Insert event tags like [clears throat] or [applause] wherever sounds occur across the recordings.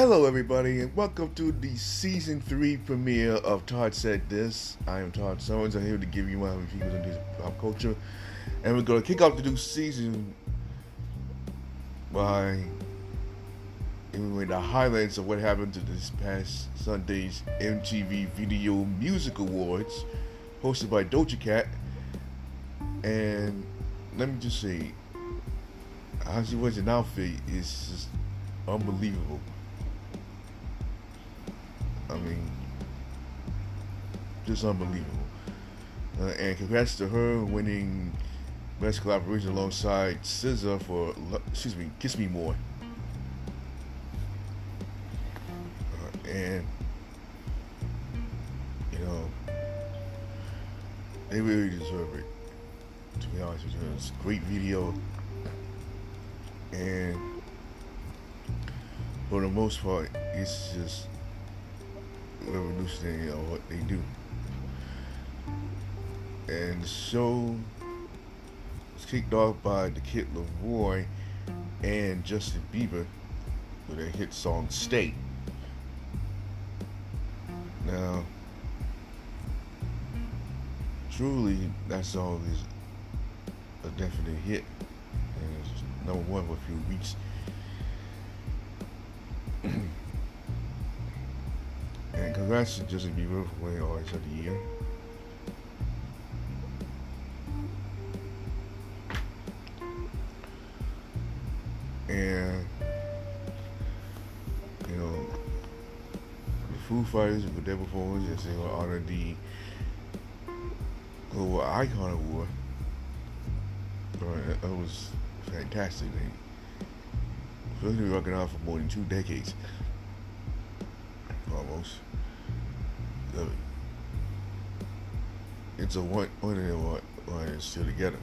Hello, everybody, and welcome to the season three premiere of Todd Said This. I am Todd Soames. I'm here to give you my views on this pop culture, and we're going to kick off the new season by giving the highlights of what happened to this past Sunday's MTV Video Music Awards, hosted by Doja Cat. And let me just say, how she wears an outfit is just unbelievable. I mean, just unbelievable. Uh, and congrats to her winning Best Collaboration alongside SZA for, excuse me, Kiss Me More. Uh, and, you know, they really deserve it. To be honest with you, it's a great video. And for the most part, it's just revolutionary on what they do. And the show was kicked off by the Kid LAROI and Justin Bieber with their hit song Stay. Now, truly, that song is a definite hit. And it's number one for a few weeks. Congrats to Justin Bieber for winning Artist of the Year. And, you know, the Foo Fighters with their performance, they will honor the Global Icon Award. That was fantastic. They, especially rocking out for more than two decades almost. It's a one one and one one is still together.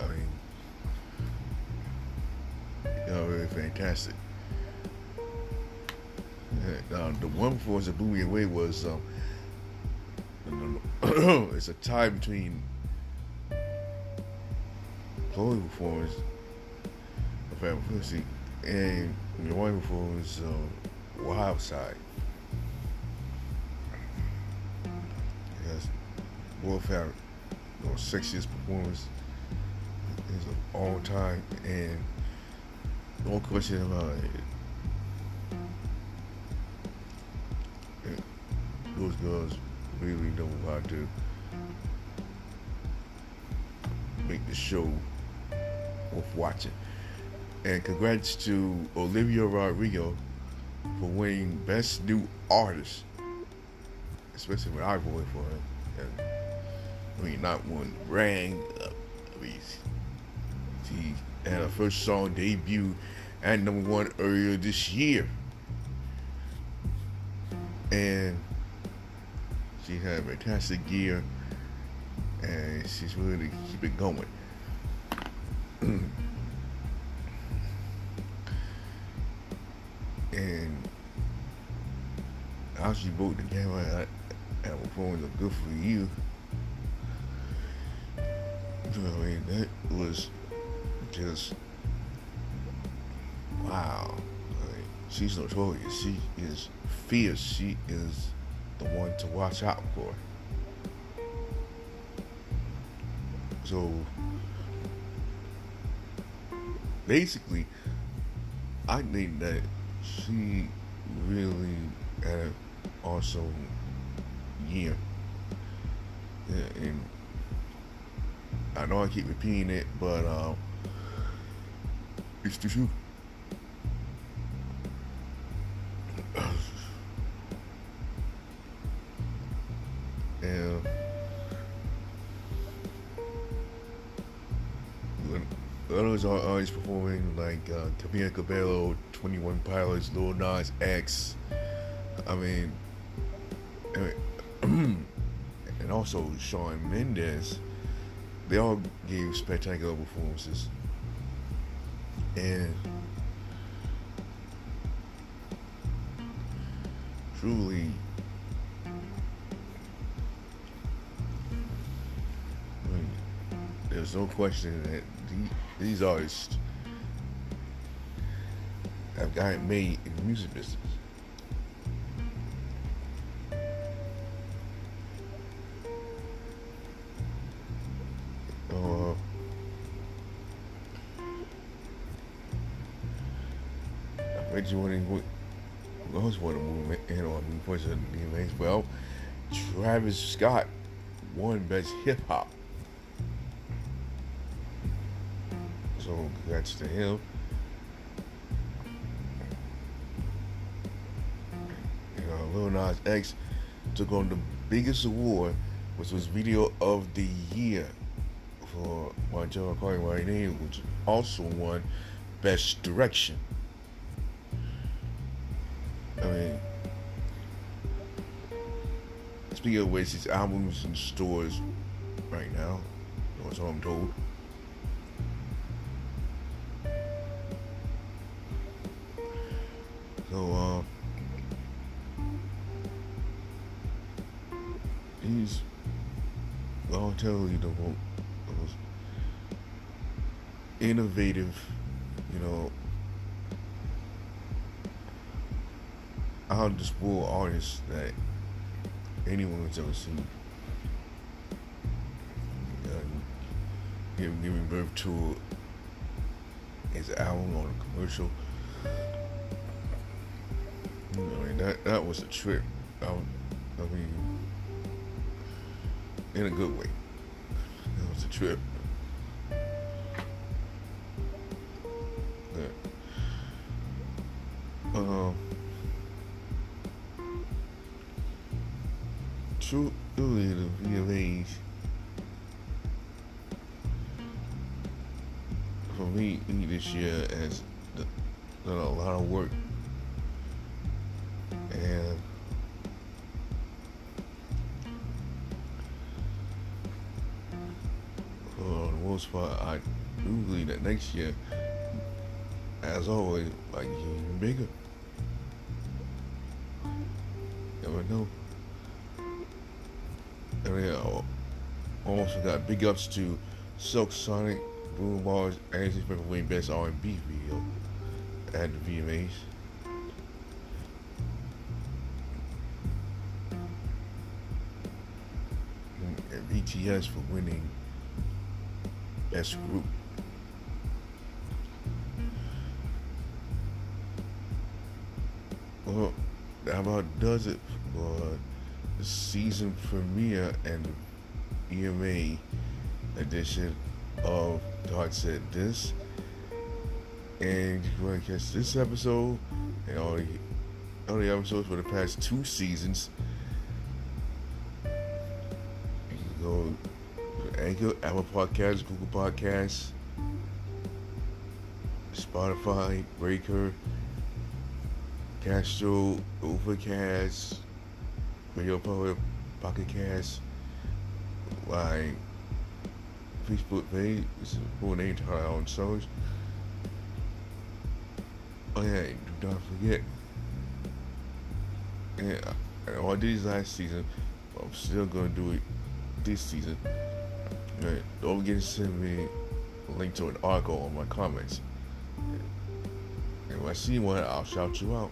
I mean, know, really fantastic. Um, the one performance that blew me away was um, [coughs] it's a tie between Chloe performance of Pussy and the one before was uh, Wild Side. Yes, Wolf had the sexiest performance is all time, and no question about it. Those girls really know how to make the show worth watching. And congrats to Olivia Rodrigo for winning Best New Artist, especially when I voted for her. And, I mean, not one rang. Uh, I mean, she had a first song debut at number one earlier this year. And she had fantastic gear, and she's really keep it going. [clears throat] and how she broke the camera at a performance of Good For You. You know what I mean, that was just wow. Like, she's notorious. She is fierce. She is the one to watch out for. So basically, I think that she really had an awesome year. And I know I keep repeating it, but uh, it's the truth. [sighs] and others are always performing like uh, Camila Cabello, 21 Pilots, Lil Nas X. I mean, [clears throat] and also Shawn Mendes. They all gave spectacular performances. And truly, there's no question that these artists have gotten made in the music business. Uh, I bet you want to else want to move in on me for the VMAs. Well, Travis Scott won Best Hip Hop. So congrats to him. You know, Lil Nas X took on the biggest award, which was Video of the Year for My General Calling My Name, which also won Best Direction. I mean, speaking of which, his album's in stores right now. That's all I'm told. So, uh, he's, you the most innovative, you know, out of this world artist that anyone's ever seen. Him giving birth to his album on a commercial. I mean, that that was a trip. I, I mean, in a good way. That was a trip. Yeah. Um. truly the VMAs for me this year has done a lot of work and for uh, the most part I do believe that next year as always like even bigger. Never know. And then also got big ups to Silk Sonic, Bruno Mars, and favorite winning best R&B video at the VMAs. BTS for winning best group. Well, that about does it for the season premiere and VMA edition of Todd Said This. And you want to catch this episode and all the, all the episodes for the past two seasons. Go Anchor, Apple Podcasts, Google Podcasts, Spotify, Breaker, Castro, Overcast, Radio Public, Pocket Cast, like Facebook page, it's a full name to our own shows. Oh yeah, do not forget. Yeah, did this last season. but I'm still gonna do it this season. Right, don't forget to send me a link to an article on my comments. And when I see one, I'll shout you out.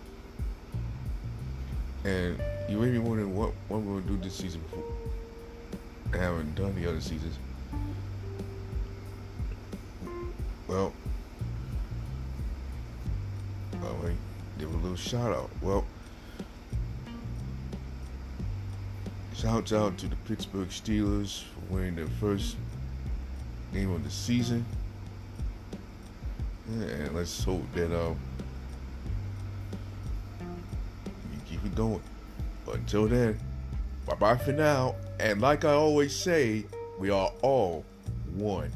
And you may be wondering what, what we're going to do this season before. I haven't done the other seasons. Well, I'll give a little shout out. Well, shouts out to the Pittsburgh Steelers for winning their first game of the season. And let's hope that um, you keep it going. But Until then, bye bye for now. And like I always say, we are all one.